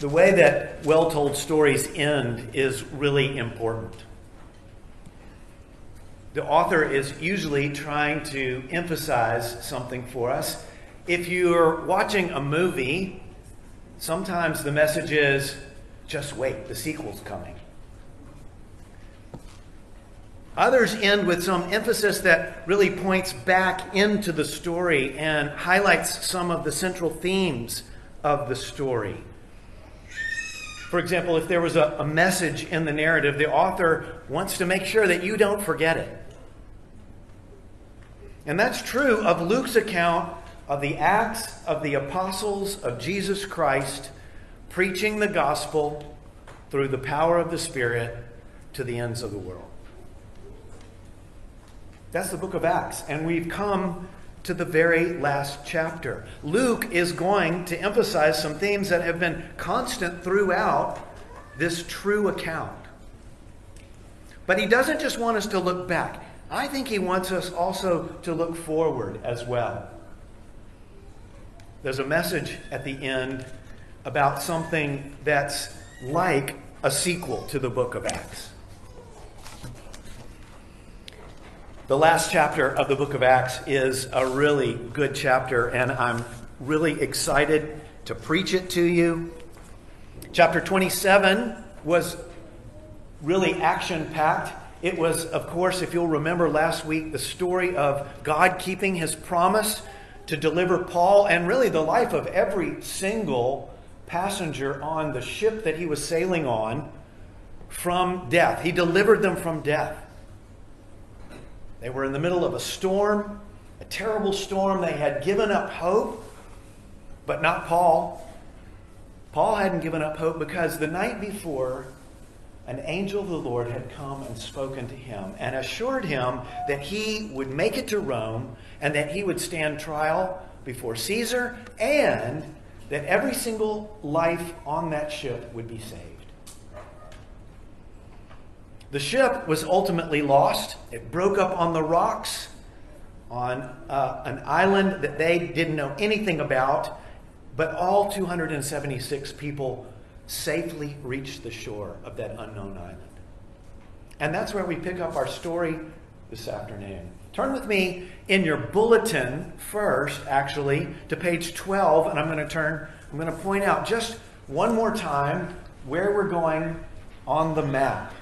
The way that well told stories end is really important. The author is usually trying to emphasize something for us. If you're watching a movie, sometimes the message is just wait, the sequel's coming. Others end with some emphasis that really points back into the story and highlights some of the central themes of the story. For example, if there was a, a, message in the narrative, the author wants to make sure that you don't forget it. And that's true of Luke's account of the Acts of the Apostles of Jesus Christ preaching the gospel through the power of the Spirit to the ends of the world. That's the book of Acts. And we've come to the very last chapter. Luke is going to emphasize some themes that have been constant throughout this true account. But he doesn't just want us to look back, I think he wants us also to look forward as well. There's a message at the end about something that's like a sequel to the book of Acts. The last chapter of the book of Acts is a really good chapter, and I'm really excited to preach it to you. Chapter 27 was really action packed. It was, of course, if you'll remember last week, the story of God keeping his promise to deliver Paul and really the life of every single passenger on the ship that he was sailing on from death. He delivered them from death. They were in the middle of a storm, a terrible storm. They had given up hope, but not Paul. Paul hadn't given up hope because the night before, an angel of the Lord had come and spoken to him and assured him that he would make it to Rome and that he would stand trial before Caesar and that every single life on that ship would be saved. The ship was ultimately lost. It broke up on the rocks on uh, an island that they didn't know anything about, but all 276 people safely reached the shore of that unknown island. And that's where we pick up our story this afternoon. Turn with me in your bulletin first, actually, to page 12, and I'm going to turn, I'm going to point out just one more time where we're going on the map.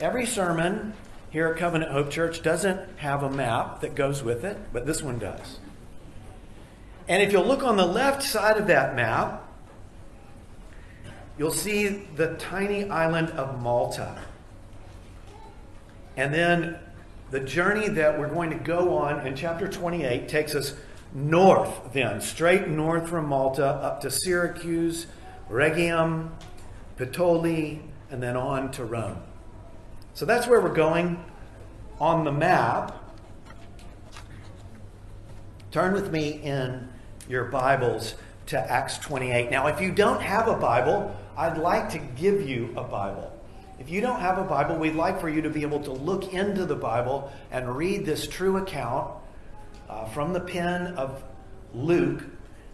Every sermon here at Covenant Hope Church doesn't have a map that goes with it, but this one does. And if you'll look on the left side of that map, you'll see the tiny island of Malta. And then the journey that we're going to go on in chapter 28 takes us north, then, straight north from Malta up to Syracuse, Rhegium, Puteoli, and then on to Rome. So that's where we're going on the map. Turn with me in your Bibles to Acts 28. Now, if you don't have a Bible, I'd like to give you a Bible. If you don't have a Bible, we'd like for you to be able to look into the Bible and read this true account uh, from the pen of Luke.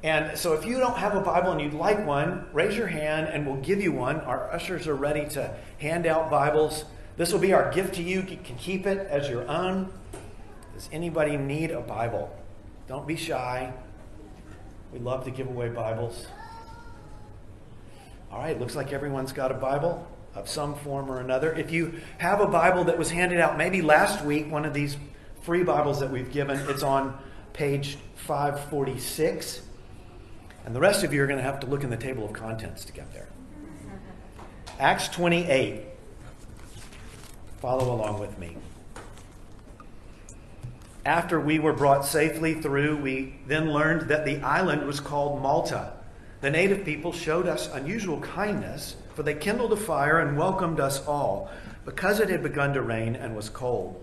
And so, if you don't have a Bible and you'd like one, raise your hand and we'll give you one. Our ushers are ready to hand out Bibles. This will be our gift to you. You can keep it as your own. Does anybody need a Bible? Don't be shy. We love to give away Bibles. All right, looks like everyone's got a Bible of some form or another. If you have a Bible that was handed out maybe last week, one of these free Bibles that we've given, it's on page 546. And the rest of you are going to have to look in the table of contents to get there. Acts 28. Follow along with me. After we were brought safely through, we then learned that the island was called Malta. The native people showed us unusual kindness, for they kindled a fire and welcomed us all, because it had begun to rain and was cold.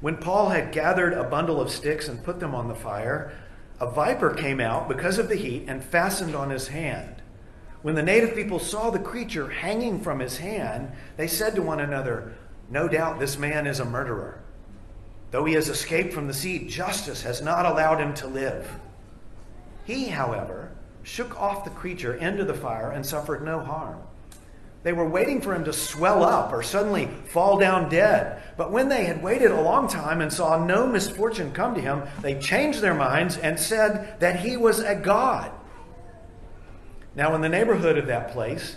When Paul had gathered a bundle of sticks and put them on the fire, a viper came out because of the heat and fastened on his hand. When the native people saw the creature hanging from his hand, they said to one another, no doubt this man is a murderer. Though he has escaped from the sea, justice has not allowed him to live. He, however, shook off the creature into the fire and suffered no harm. They were waiting for him to swell up or suddenly fall down dead. But when they had waited a long time and saw no misfortune come to him, they changed their minds and said that he was a god. Now, in the neighborhood of that place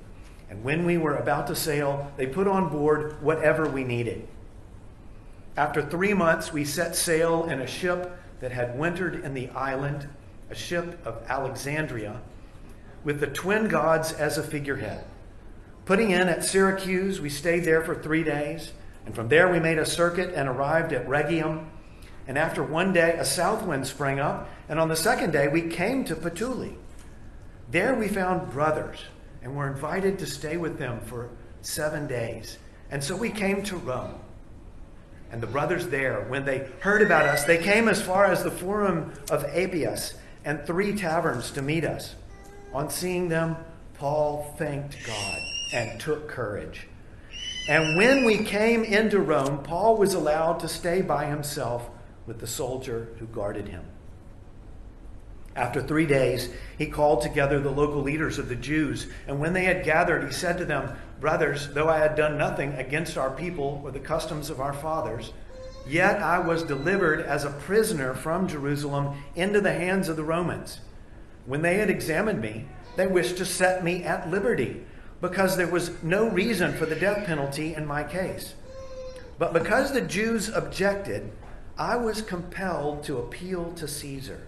And when we were about to sail, they put on board whatever we needed. After three months, we set sail in a ship that had wintered in the island, a ship of Alexandria, with the twin gods as a figurehead. Putting in at Syracuse, we stayed there for three days. And from there, we made a circuit and arrived at Rhegium. And after one day, a south wind sprang up. And on the second day, we came to Puteoli. There we found brothers and were invited to stay with them for seven days. And so we came to Rome. And the brothers there, when they heard about us, they came as far as the Forum of Appius and three taverns to meet us. On seeing them, Paul thanked God and took courage. And when we came into Rome, Paul was allowed to stay by himself with the soldier who guarded him. After three days, he called together the local leaders of the Jews, and when they had gathered, he said to them, Brothers, though I had done nothing against our people or the customs of our fathers, yet I was delivered as a prisoner from Jerusalem into the hands of the Romans. When they had examined me, they wished to set me at liberty, because there was no reason for the death penalty in my case. But because the Jews objected, I was compelled to appeal to Caesar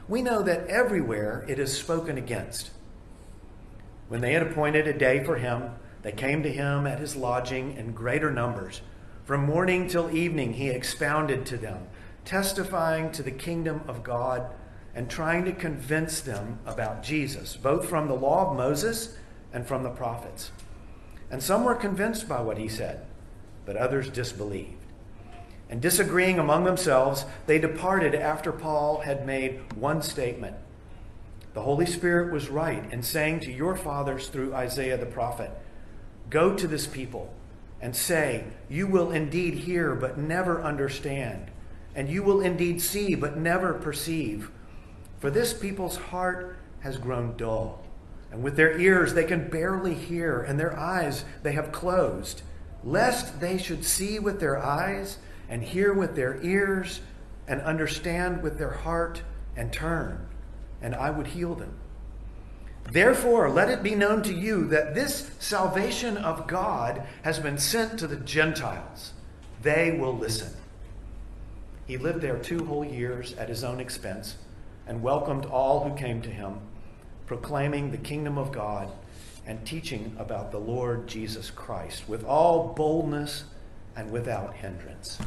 we know that everywhere it is spoken against. When they had appointed a day for him, they came to him at his lodging in greater numbers. From morning till evening, he expounded to them, testifying to the kingdom of God and trying to convince them about Jesus, both from the law of Moses and from the prophets. And some were convinced by what he said, but others disbelieved. And disagreeing among themselves, they departed after Paul had made one statement. The Holy Spirit was right in saying to your fathers through Isaiah the prophet, Go to this people and say, You will indeed hear, but never understand, and you will indeed see, but never perceive. For this people's heart has grown dull, and with their ears they can barely hear, and their eyes they have closed, lest they should see with their eyes and hear with their ears and understand with their heart and turn, and I would heal them. Therefore, let it be known to you that this salvation of God has been sent to the Gentiles. They will listen. He lived there two whole years at his own expense and welcomed all who came to him, proclaiming the kingdom of God and teaching about the Lord Jesus Christ with all boldness and without hindrance.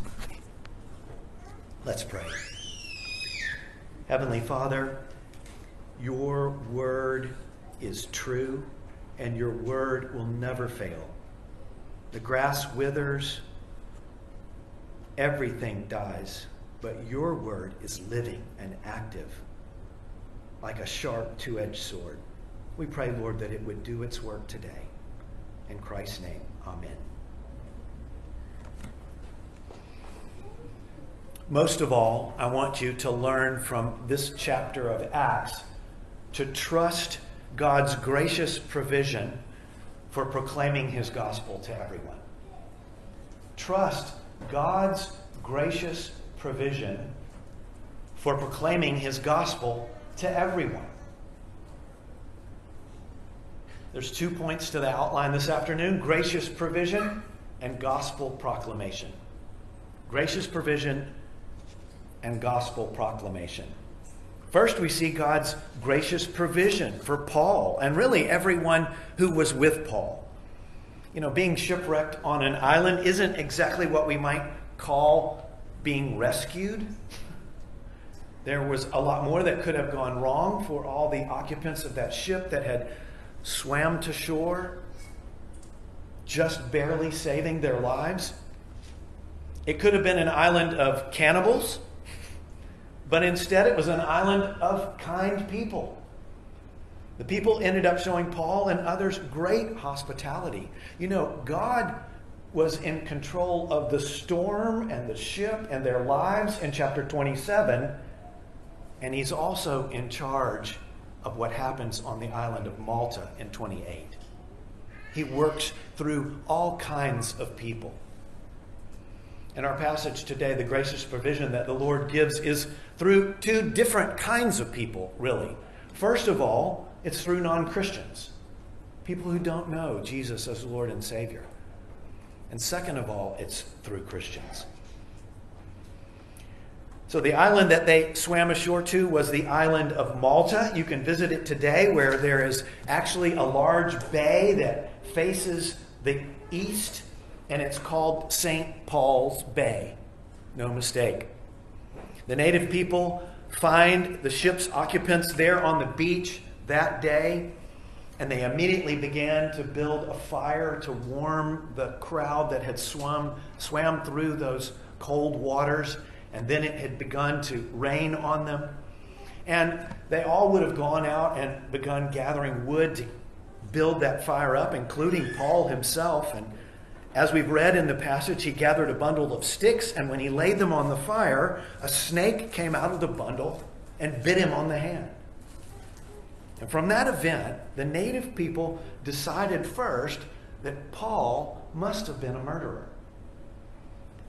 Let's pray. Heavenly Father, your word is true and your word will never fail. The grass withers, everything dies, but your word is living and active like a sharp two edged sword. We pray, Lord, that it would do its work today. In Christ's name, amen. Most of all, I want you to learn from this chapter of Acts to trust God's gracious provision for proclaiming his gospel to everyone. Trust God's gracious provision for proclaiming his gospel to everyone. There's two points to the outline this afternoon gracious provision and gospel proclamation. Gracious provision and gospel proclamation. First, we see God's gracious provision for Paul and really everyone who was with Paul. You know, being shipwrecked on an island isn't exactly what we might call being rescued. There was a lot more that could have gone wrong for all the occupants of that ship that had swam to shore, just barely saving their lives. It could have been an island of cannibals, but instead it was an island of kind people. The people ended up showing Paul and others great hospitality. You know, God was in control of the storm and the ship and their lives in chapter 27, and he's also in charge of what happens on the island of Malta in 28. He works through all kinds of people. In our passage today, the gracious provision that the Lord gives is through two different kinds of people, really. First of all, it's through non Christians, people who don't know Jesus as Lord and Savior. And second of all, it's through Christians. So the island that they swam ashore to was the island of Malta. You can visit it today, where there is actually a large bay that faces the east, and it's called St. Paul's Bay. No mistake. The native people find the ship's occupants there on the beach that day, and they immediately began to build a fire to warm the crowd that had swum, swam through those cold waters and then it had begun to rain on them. And they all would have gone out and begun gathering wood to build that fire up, including Paul himself. And as we've read in the passage, he gathered a bundle of sticks, and when he laid them on the fire, a snake came out of the bundle and bit him on the hand. And from that event, the native people decided first that Paul must have been a murderer.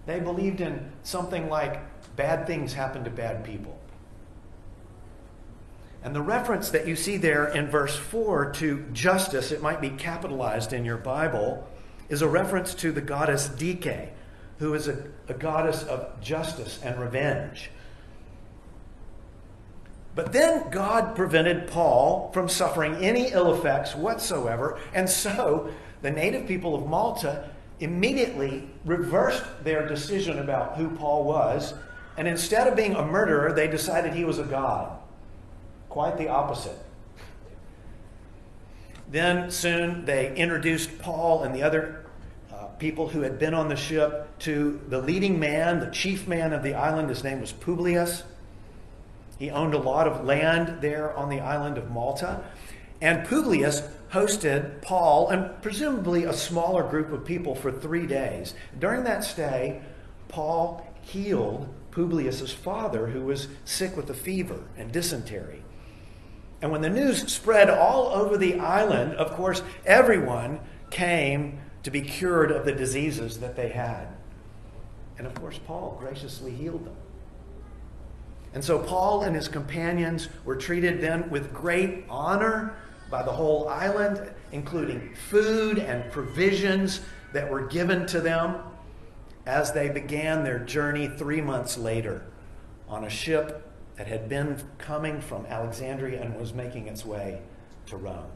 They believed in something like Bad things happen to bad people. And the reference that you see there in verse 4 to justice, it might be capitalized in your Bible, is a reference to the goddess Dike, who is a, a goddess of justice and revenge. But then God prevented Paul from suffering any ill effects whatsoever, and so the native people of Malta immediately reversed their decision about who Paul was and instead of being a murderer, they decided he was a god. Quite the opposite. Then soon they introduced Paul and the other uh, people who had been on the ship to the leading man, the chief man of the island. His name was Publius. He owned a lot of land there on the island of Malta. And Publius hosted Paul and presumably a smaller group of people for three days. During that stay, Paul healed Publius's father, who was sick with a fever and dysentery. And when the news spread all over the island, of course, everyone came to be cured of the diseases that they had. And of course, Paul graciously healed them. And so Paul and his companions were treated then with great honor by the whole island, including food and provisions that were given to them as they began their journey three months later on a ship that had been coming from Alexandria and was making its way to Rome.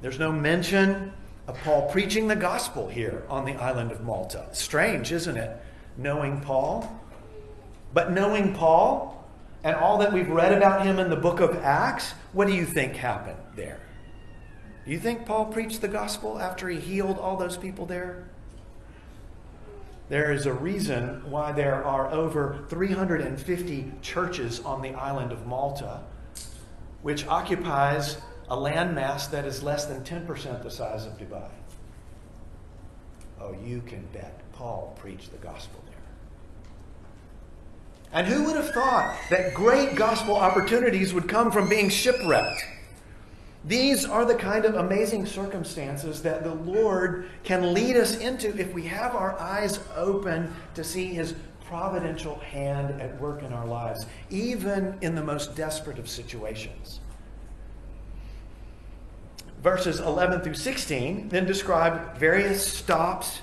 There's no mention of Paul preaching the gospel here on the island of Malta. Strange, isn't it? Knowing Paul. But knowing Paul and all that we've read about him in the book of Acts, what do you think happened there? Do you think Paul preached the gospel after he healed all those people there? There is a reason why there are over 350 churches on the island of Malta, which occupies a landmass that is less than 10% the size of Dubai. Oh, you can bet Paul preached the gospel there. And who would have thought that great gospel opportunities would come from being shipwrecked? These are the kind of amazing circumstances that the Lord can lead us into if we have our eyes open to see His providential hand at work in our lives, even in the most desperate of situations. verses 11 through 16 then describe various stops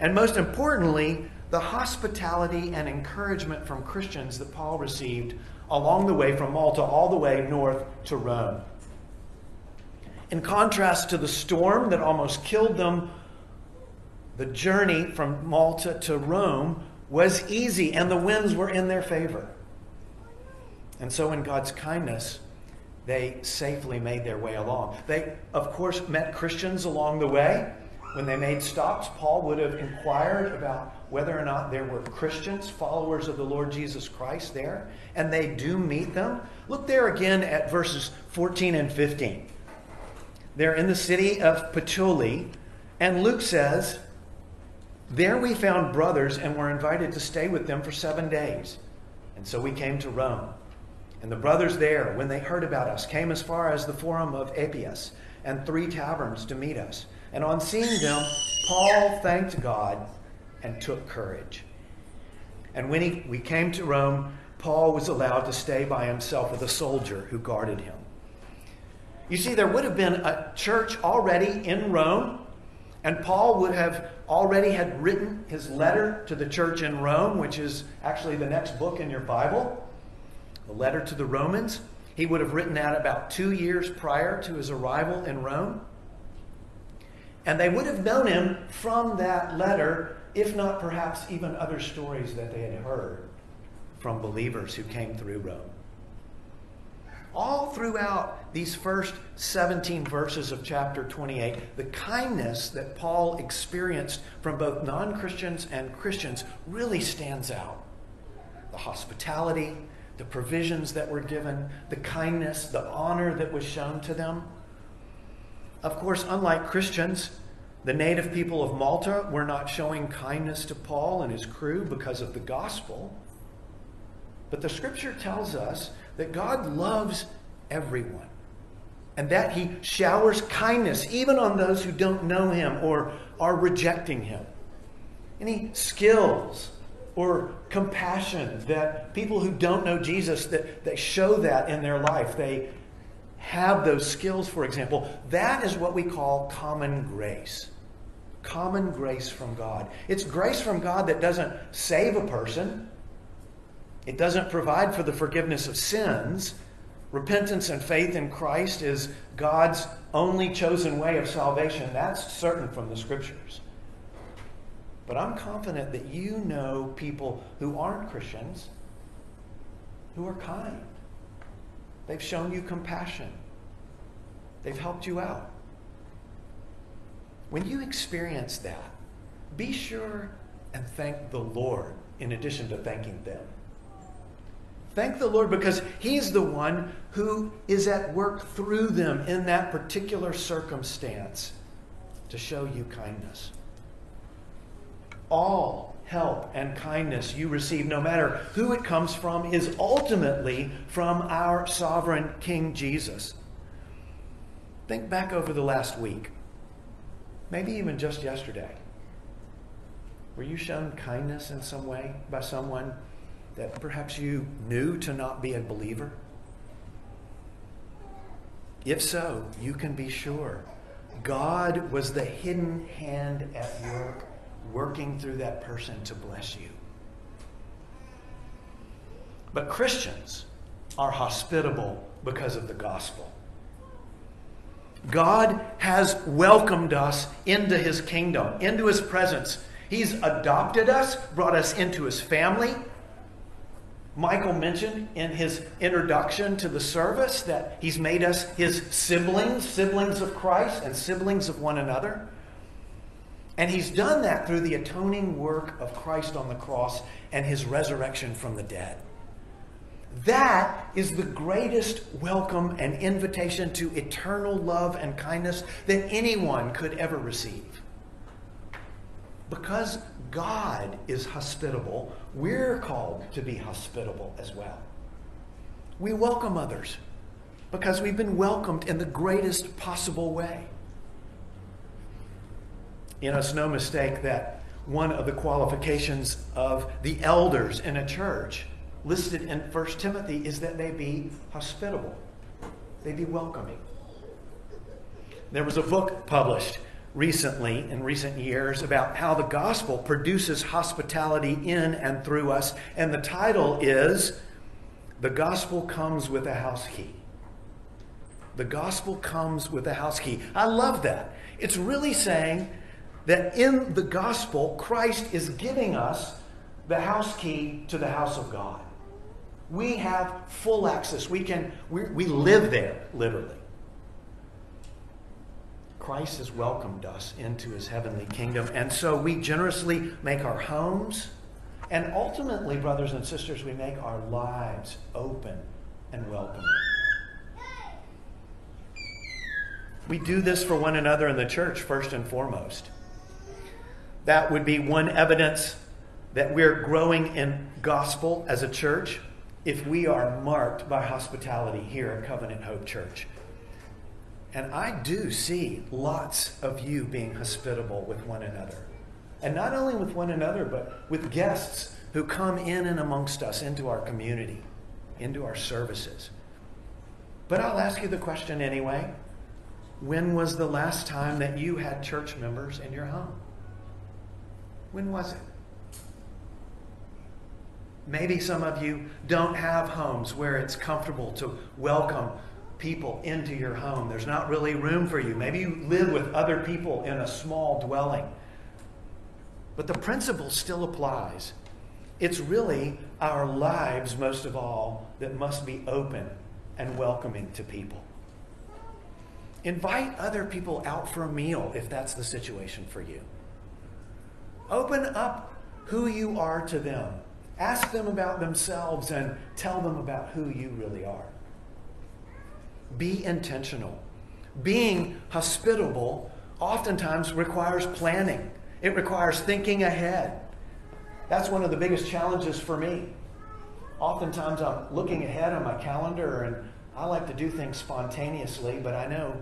and, most importantly, the hospitality and encouragement from Christians that Paul received along the way from Malta all the way north to Rome. In contrast to the storm that almost killed them, the journey from Malta to Rome was easy and the winds were in their favor. And so, in God's kindness, they safely made their way along. They, of course, met Christians along the way. When they made stops, Paul would have inquired about whether or not there were Christians, followers of the Lord Jesus Christ there, and they do meet them. Look there again at verses 14 and 15. They're in the city of Puteoli, and Luke says, There we found brothers and were invited to stay with them for seven days. And so we came to Rome. And the brothers there, when they heard about us, came as far as the Forum of Appius and three taverns to meet us. And on seeing them, Paul thanked God and took courage. And when he, we came to Rome, Paul was allowed to stay by himself with a soldier who guarded him. You see, there would have been a church already in Rome, and Paul would have already had written his letter to the church in Rome, which is actually the next book in your Bible, the letter to the Romans. He would have written that about two years prior to his arrival in Rome. And they would have known him from that letter, if not perhaps even other stories that they had heard from believers who came through Rome. All throughout these first 17 verses of chapter 28, the kindness that Paul experienced from both non Christians and Christians really stands out. The hospitality, the provisions that were given, the kindness, the honor that was shown to them. Of course, unlike Christians, the native people of Malta were not showing kindness to Paul and his crew because of the gospel. But the scripture tells us that God loves everyone and that he showers kindness even on those who don't know him or are rejecting him. Any skills or compassion that people who don't know Jesus that they show that in their life. They have those skills, for example, that is what we call common grace. Common grace from God. It's grace from God that doesn't save a person, it doesn't provide for the forgiveness of sins. Repentance and faith in Christ is God's only chosen way of salvation. That's certain from the scriptures. But I'm confident that you know people who aren't Christians who are kind. They've shown you compassion. They've helped you out. When you experience that, be sure and thank the Lord in addition to thanking them. Thank the Lord because He's the one who is at work through them in that particular circumstance to show you kindness. All help and kindness you receive, no matter who it comes from, is ultimately from our sovereign King Jesus. Think back over the last week, maybe even just yesterday. Were you shown kindness in some way by someone that perhaps you knew to not be a believer? If so, you can be sure God was the hidden hand at work working through that person to bless you. But Christians are hospitable because of the gospel. God has welcomed us into his kingdom, into his presence. He's adopted us, brought us into his family. Michael mentioned in his introduction to the service that he's made us his siblings, siblings of Christ, and siblings of one another. And he's done that through the atoning work of Christ on the cross and his resurrection from the dead. That is the greatest welcome and invitation to eternal love and kindness that anyone could ever receive. Because God is hospitable, we're called to be hospitable as well. We welcome others because we've been welcomed in the greatest possible way. You know, it's no mistake that one of the qualifications of the elders in a church listed in 1 Timothy is that they be hospitable, they be welcoming. There was a book published recently, in recent years, about how the gospel produces hospitality in and through us. And the title is The Gospel Comes with a House Key. The gospel comes with a house key. I love that. It's really saying that in the gospel, Christ is giving us the house key to the house of God. We have full access. We can we, we live there literally. Christ has welcomed us into his heavenly kingdom, and so we generously make our homes and ultimately, brothers and sisters, we make our lives open and welcoming. We do this for one another in the church, first and foremost. That would be one evidence that we're growing in gospel as a church if we are marked by hospitality here at Covenant Hope Church. And I do see lots of you being hospitable with one another. And not only with one another, but with guests who come in and amongst us into our community, into our services. But I'll ask you the question anyway when was the last time that you had church members in your home? When was it? Maybe some of you don't have homes where it's comfortable to welcome people into your home. There's not really room for you. Maybe you live with other people in a small dwelling. But the principle still applies. It's really our lives, most of all, that must be open and welcoming to people. Invite other people out for a meal if that's the situation for you. Open up who you are to them. Ask them about themselves and tell them about who you really are. Be intentional. Being hospitable oftentimes requires planning, it requires thinking ahead. That's one of the biggest challenges for me. Oftentimes I'm looking ahead on my calendar and I like to do things spontaneously, but I know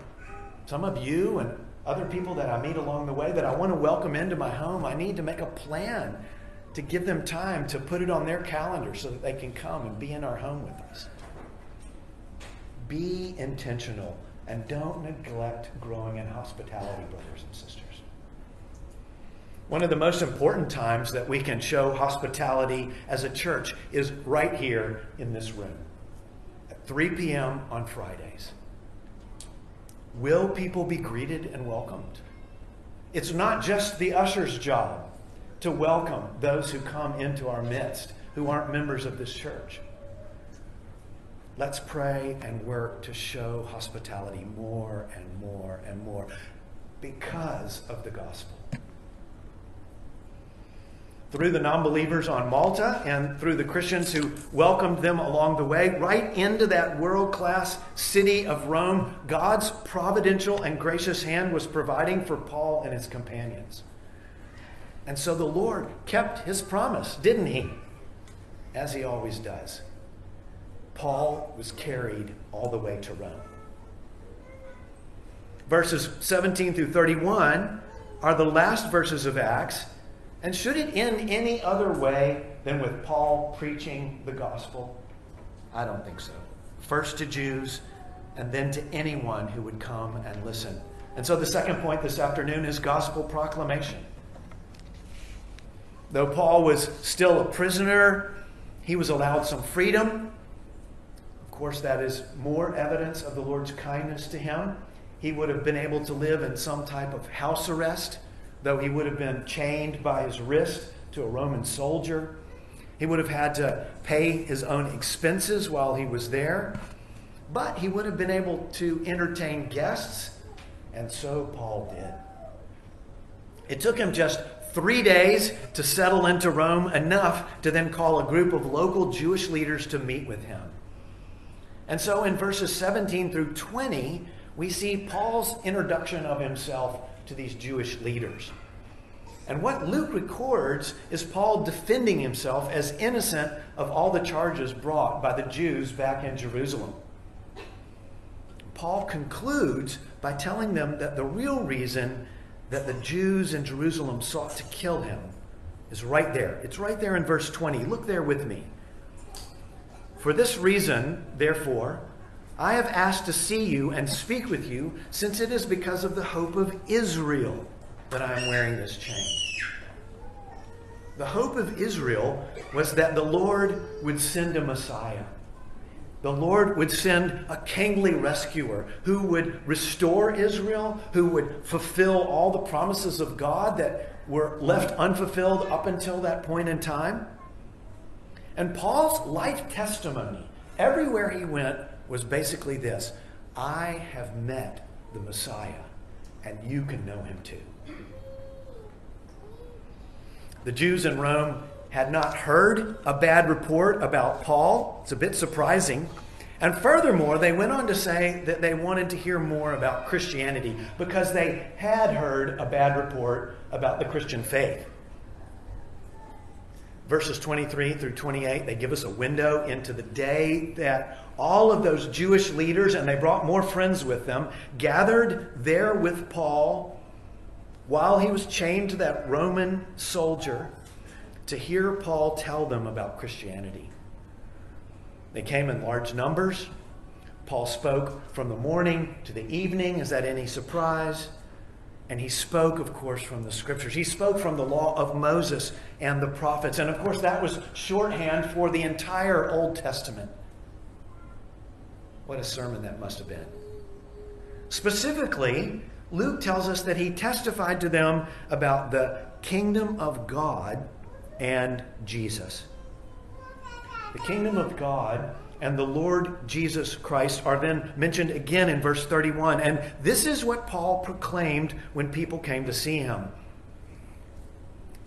some of you and other people that I meet along the way that I want to welcome into my home, I need to make a plan to give them time to put it on their calendar so that they can come and be in our home with us. Be intentional and don't neglect growing in hospitality, brothers and sisters. One of the most important times that we can show hospitality as a church is right here in this room at 3 p.m. on Fridays. Will people be greeted and welcomed? It's not just the usher's job to welcome those who come into our midst who aren't members of this church. Let's pray and work to show hospitality more and more and more because of the gospel through the non believers on Malta and through the Christians who welcomed them along the way, right into that world class city of Rome, God's providential and gracious hand was providing for Paul and his companions. And so the Lord kept his promise, didn't he? As he always does. Paul was carried all the way to Rome. Verses 17 through 31 are the last verses of Acts and should it end any other way than with Paul preaching the gospel? I don't think so. First to Jews, and then to anyone who would come and listen. And so the second point this afternoon is gospel proclamation. Though Paul was still a prisoner, he was allowed some freedom. Course, that is more evidence of the Lord's kindness to him. He would have been able to live in some type of house arrest though he would have been chained by his wrist to a Roman soldier. He would have had to pay his own expenses while he was there, but he would have been able to entertain guests, and so Paul did. It took him just three days to settle into Rome, enough to then call a group of local Jewish leaders to meet with him. And so in verses 17 through 20, we see Paul's introduction of himself to these Jewish leaders. And what Luke records is Paul defending himself as innocent of all the charges brought by the Jews back in Jerusalem. Paul concludes by telling them that the real reason that the Jews in Jerusalem sought to kill him is right there. It's right there in verse 20. Look there with me. For this reason, therefore, I have asked to see you and speak with you, since it is because of the hope of Israel that I am wearing this chain. The hope of Israel was that the Lord would send a Messiah. The Lord would send a kingly rescuer who would restore Israel, who would fulfill all the promises of God that were left unfulfilled up until that point in time. And Paul's life testimony, everywhere he went, was basically this I have met the Messiah, and you can know him too. The Jews in Rome had not heard a bad report about Paul. It's a bit surprising. And furthermore, they went on to say that they wanted to hear more about Christianity because they had heard a bad report about the Christian faith. Verses 23 through 28, they give us a window into the day that all of those Jewish leaders, and they brought more friends with them, gathered there with Paul while he was chained to that Roman soldier to hear Paul tell them about Christianity. They came in large numbers. Paul spoke from the morning to the evening. Is that any surprise? And he spoke, of course, from the scriptures. He spoke from the law of Moses and the prophets. And of course, that was shorthand for the entire Old Testament. What a sermon that must have been. Specifically, Luke tells us that he testified to them about the kingdom of God and Jesus. The kingdom of God and the Lord Jesus Christ are then mentioned again in verse 31. And this is what Paul proclaimed when people came to see him.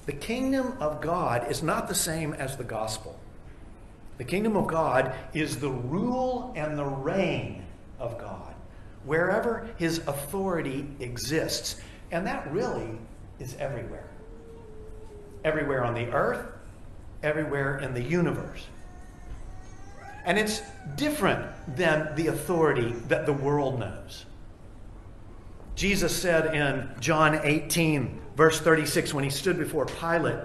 The kingdom of God is not the same as the gospel. The kingdom of God is the rule and the reign of God, wherever his authority exists. And that really is everywhere. Everywhere on the earth, everywhere in the universe. And it's different than the authority that the world knows. Jesus said in John 18, verse 36, when he stood before Pilate,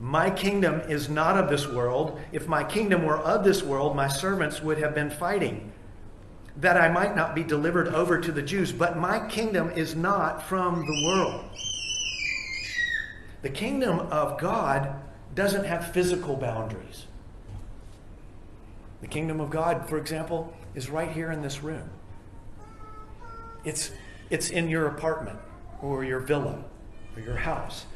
My kingdom is not of this world. If my kingdom were of this world, my servants would have been fighting, that I might not be delivered over to the Jews. But my kingdom is not from the world. The kingdom of God doesn't have physical boundaries. The kingdom of God, for example, is right here in this room. It's, it's in your apartment or your villa or your house.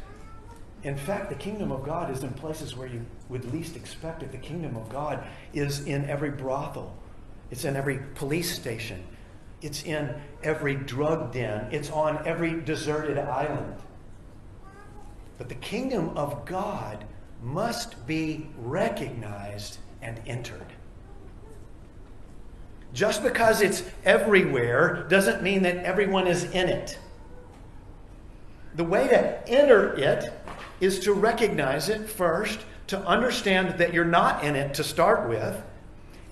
In fact, the kingdom of God is in places where you would least expect it. The kingdom of God is in every brothel, it's in every police station, it's in every drug den, it's on every deserted island. But the kingdom of God must be recognized and entered. Just because it's everywhere doesn't mean that everyone is in it. The way to enter it is to recognize it first, to understand that you're not in it to start with,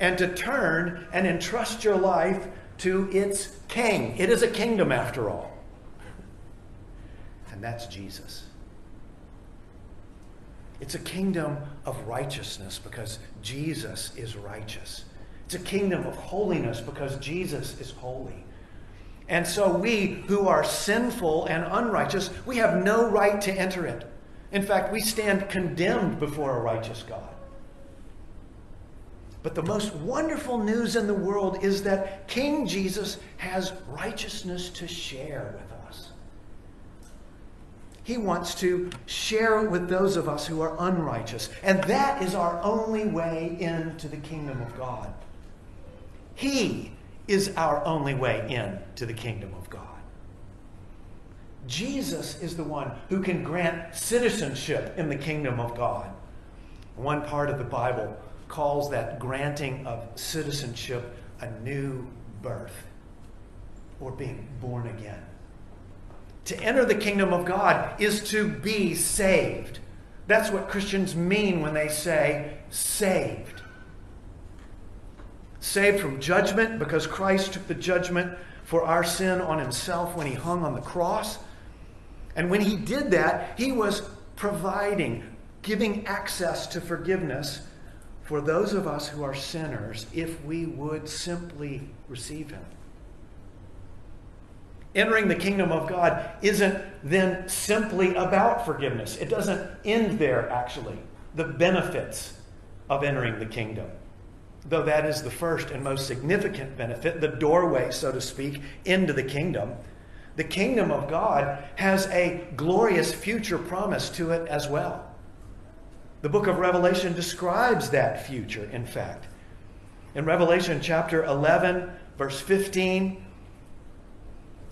and to turn and entrust your life to its king. It is a kingdom after all. And that's Jesus. It's a kingdom of righteousness because Jesus is righteous. It's a kingdom of holiness because Jesus is holy. And so we who are sinful and unrighteous, we have no right to enter it. In fact, we stand condemned before a righteous God. But the most wonderful news in the world is that King Jesus has righteousness to share with us. He wants to share with those of us who are unrighteous. And that is our only way into the kingdom of God. He is our only way in to the kingdom of God. Jesus is the one who can grant citizenship in the kingdom of God. One part of the Bible calls that granting of citizenship a new birth or being born again. To enter the kingdom of God is to be saved. That's what Christians mean when they say saved saved from judgment because Christ took the judgment for our sin on himself when he hung on the cross. And when he did that, he was providing, giving access to forgiveness for those of us who are sinners if we would simply receive Him. Entering the kingdom of God isn't then simply about forgiveness. It doesn't end there, actually. The benefits of entering the kingdom. Though that is the first and most significant benefit, the doorway, so to speak, into the kingdom. The kingdom of God has a glorious future promise to it as well. The book of Revelation describes that future, in fact. In Revelation chapter 11, verse 15,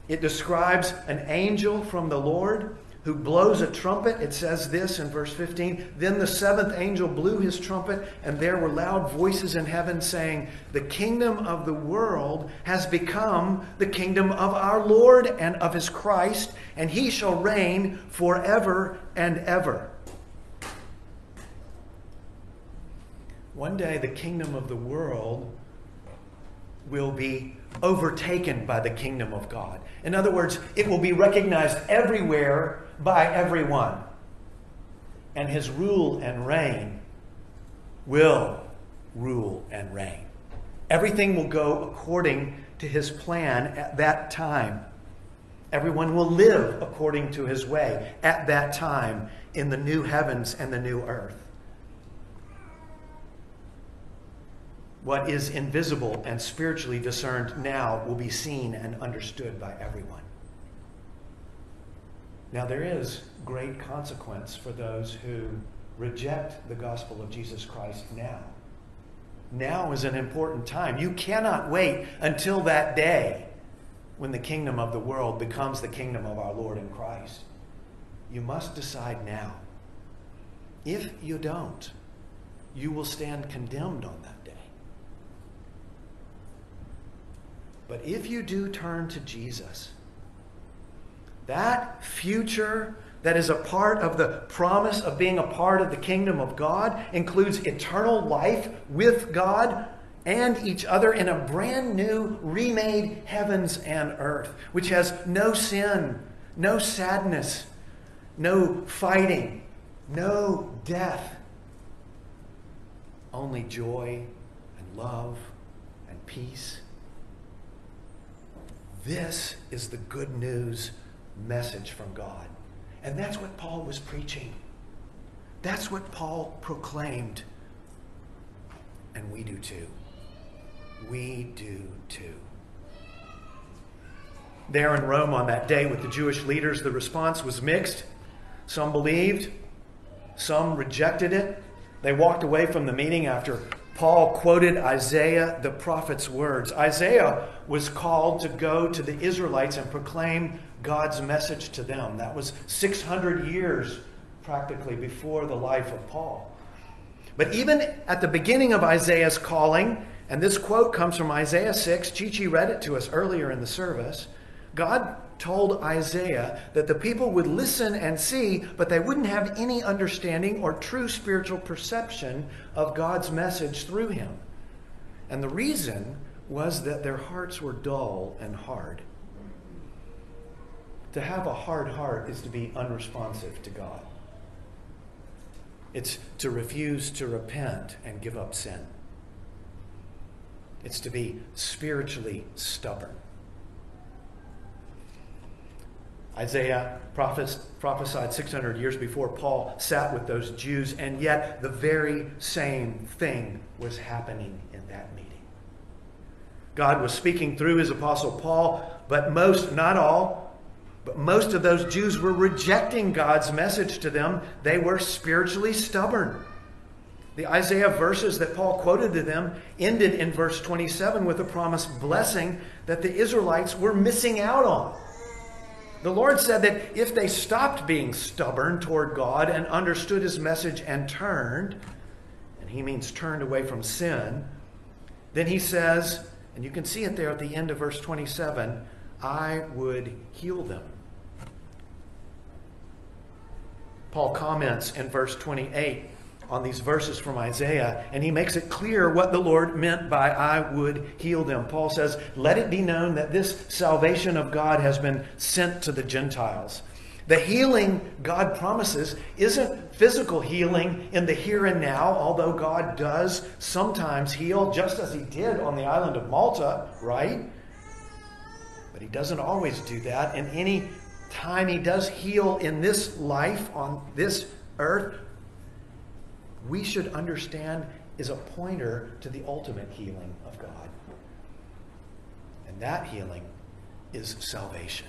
it describes an angel from the Lord who blows a trumpet. It says this in verse 15 Then the seventh angel blew his trumpet, and there were loud voices in heaven saying, The kingdom of the world has become the kingdom of our Lord and of his Christ, and he shall reign forever and ever. One day, the kingdom of the world will be overtaken by the kingdom of God. In other words, it will be recognized everywhere by everyone. And his rule and reign will rule and reign. Everything will go according to his plan at that time. Everyone will live according to his way at that time in the new heavens and the new earth. What is invisible and spiritually discerned now will be seen and understood by everyone. Now, there is great consequence for those who reject the gospel of Jesus Christ now. Now is an important time. You cannot wait until that day when the kingdom of the world becomes the kingdom of our Lord in Christ. You must decide now. If you don't, you will stand condemned on that day. But if you do turn to Jesus, that future that is a part of the promise of being a part of the kingdom of God includes eternal life with God and each other in a brand new, remade heavens and earth, which has no sin, no sadness, no fighting, no death, only joy and love and peace. This is the good news message from God. And that's what Paul was preaching. That's what Paul proclaimed. And we do too. We do too. There in Rome on that day with the Jewish leaders, the response was mixed. Some believed, some rejected it. They walked away from the meeting after Paul quoted Isaiah the prophet's words. Isaiah was called to go to the Israelites and proclaim God's message to them. That was 600 years practically before the life of Paul. But even at the beginning of Isaiah's calling, and this quote comes from Isaiah 6, Chichi read it to us earlier in the service. God told Isaiah that the people would listen and see, but they wouldn't have any understanding or true spiritual perception of God's message through him. And the reason was that their hearts were dull and hard. To have a hard heart is to be unresponsive to God. It's to refuse to repent and give up sin. It's to be spiritually stubborn. Isaiah prophesied 600 years before Paul sat with those Jews, and yet the very same thing was happening in that meeting. God was speaking through his apostle Paul, but most, not all, but most of those Jews were rejecting God's message to them. They were spiritually stubborn. The Isaiah verses that Paul quoted to them ended in verse 27 with a promised blessing that the Israelites were missing out on. The Lord said that if they stopped being stubborn toward God and understood his message and turned, and he means turned away from sin, then he says, and you can see it there at the end of verse 27, I would heal them. Paul comments in verse 28 on these verses from Isaiah, and he makes it clear what the Lord meant by I would heal them. Paul says, Let it be known that this salvation of God has been sent to the Gentiles. The healing God promises isn't physical healing in the here and now, although God does sometimes heal, just as He did on the island of Malta, right? But He doesn't always do that. in any time He does heal in this life, on this earth, we should understand is a pointer to the ultimate healing of God. And that healing is salvation.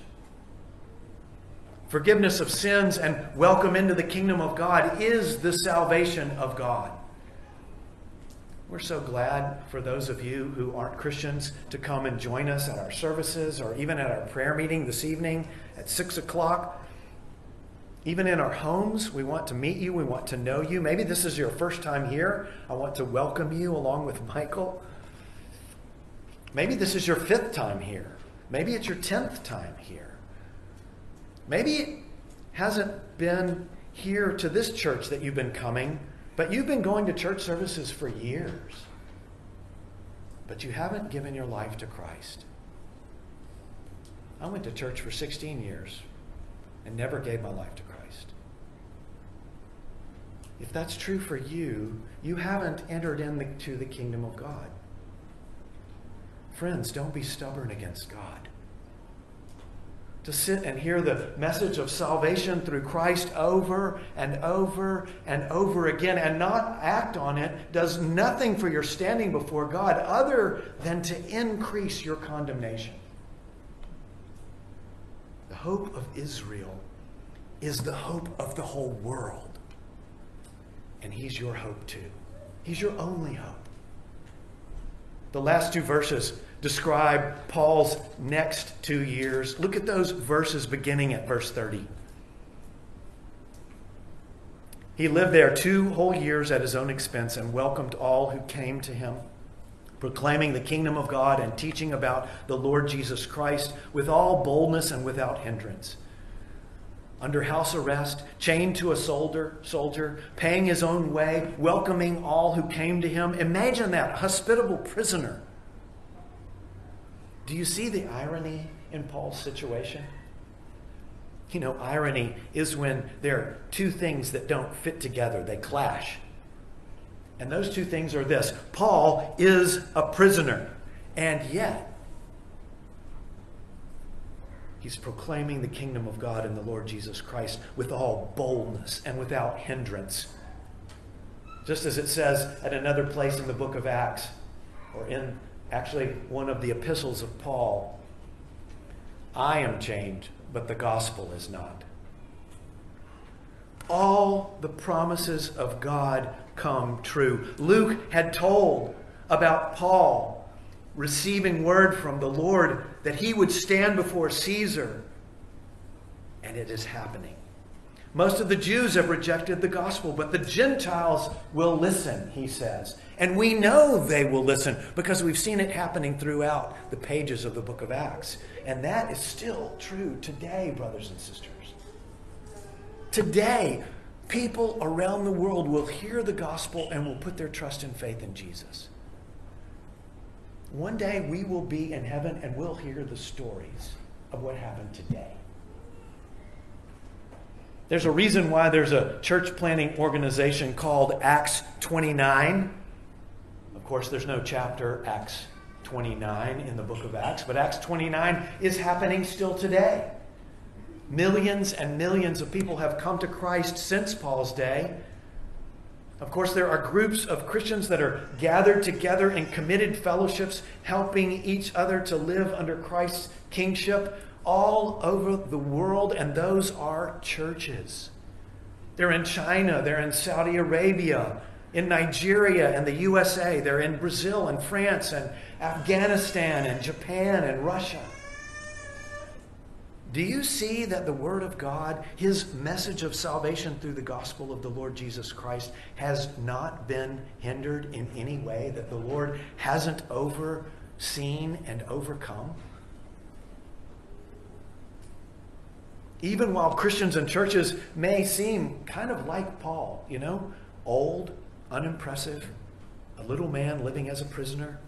Forgiveness of sins and welcome into the kingdom of God is the salvation of God. We're so glad for those of you who aren't Christians to come and join us at our services or even at our prayer meeting this evening at 6 o'clock. Even in our homes, we want to meet you. We want to know you. Maybe this is your first time here. I want to welcome you along with Michael. Maybe this is your fifth time here. Maybe it's your tenth time here. Maybe it hasn't been here to this church that you've been coming, but you've been going to church services for years. But you haven't given your life to Christ. I went to church for 16 years and never gave my life to Christ. If that's true for you, you haven't entered into the kingdom of God. Friends, don't be stubborn against God. To sit and hear the message of salvation through Christ over and over and over again and not act on it does nothing for your standing before God other than to increase your condemnation. Hope of Israel is the hope of the whole world. And He's your hope too. He's your only hope. The last two verses describe Paul's next two years. Look at those verses beginning at verse 30. He lived there two whole years at his own expense and welcomed all who came to him, proclaiming the kingdom of God and teaching about the Lord Jesus Christ with all boldness and without hindrance. Under house arrest, chained to a soldier, soldier, paying his own way, welcoming all who came to him. Imagine that hospitable prisoner do you see the irony in Paul's situation? You know, irony is when there are two things that don't fit together, they clash. And those two things are this Paul is a prisoner, and yet he's proclaiming the kingdom of God in the Lord Jesus Christ with all boldness and without hindrance. Just as it says at another place in the book of Acts, or in actually one of the epistles of Paul. I am chained, but the gospel is not. All the promises of God come true. Luke had told about Paul receiving word from the Lord that he would stand before Caesar, and it is happening. Most of the Jews have rejected the gospel, but the Gentiles will listen, he says. And we know they will listen because we've seen it happening throughout the pages of the book of Acts. And that is still true today, brothers and sisters. Today, people around the world will hear the gospel and will put their trust and faith in Jesus. One day we will be in heaven and we'll hear the stories of what happened today. There's a reason why there's a church planting organization called Acts 29. Of course, there's no chapter Acts 29 in the book of Acts, but Acts 29 is happening still today. Millions and millions of people have come to Christ since Paul's day. Of course, there are groups of Christians that are gathered together in committed fellowships, helping each other to live under Christ's kingship all over the world, and those are churches. They're in China, they're in Saudi Arabia, in Nigeria and the USA, they're in Brazil and France and Afghanistan and Japan and Russia. Do you see that the Word of God, His message of salvation through the gospel of the Lord Jesus Christ, has not been hindered in any way? That the Lord hasn't overseen and overcome? Even while Christians and churches may seem kind of like Paul, you know, old, unimpressive, a little man living as a prisoner,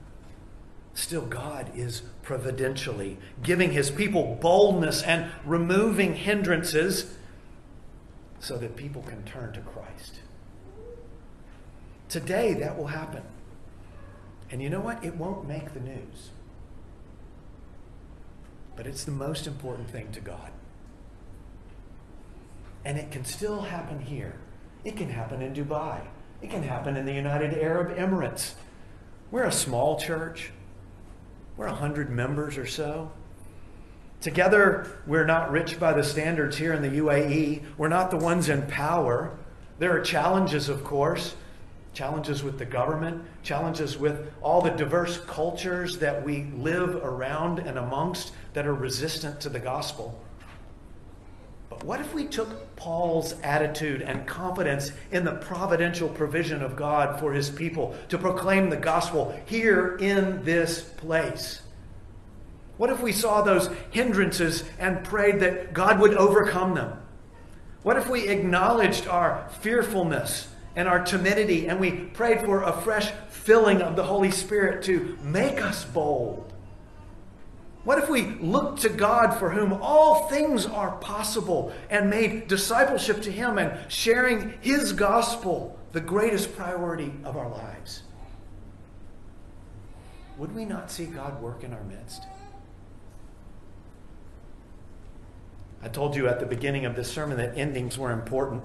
still God is providentially giving his people boldness and removing hindrances so that people can turn to Christ. Today, that will happen. And you know what? It won't make the news. But it's the most important thing to God. And it can still happen here. It can happen in Dubai. It can happen in the United Arab Emirates. We're a small church. We're 100 members or so. Together, we're not rich by the standards here in the UAE. We're not the ones in power. There are challenges, of course challenges with the government, challenges with all the diverse cultures that we live around and amongst that are resistant to the gospel. But what if we took Paul's attitude and confidence in the providential provision of God for his people to proclaim the gospel here in this place? What if we saw those hindrances and prayed that God would overcome them? What if we acknowledged our fearfulness and our timidity and we prayed for a fresh filling of the Holy Spirit to make us bold? What if we looked to God for whom all things are possible and made discipleship to Him and sharing His gospel the greatest priority of our lives? Would we not see God work in our midst? I told you at the beginning of this sermon that endings were important.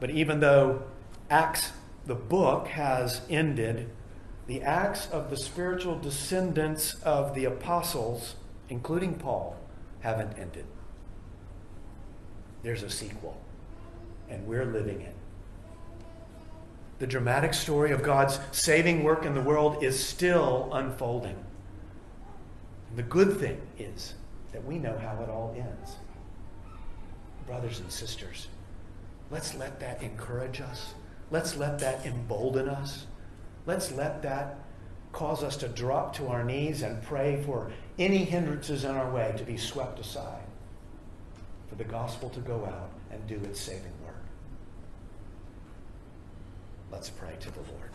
But even though Acts, the book, has ended, the acts of the spiritual descendants of the apostles, including Paul, haven't ended. There's a sequel, and we're living it. The dramatic story of God's saving work in the world is still unfolding. And the good thing is that we know how it all ends. Brothers and sisters, let's let that encourage us. Let's let that embolden us. Let's let that cause us to drop to our knees and pray for any hindrances in our way to be swept aside, for the gospel to go out and do its saving work. Let's pray to the Lord.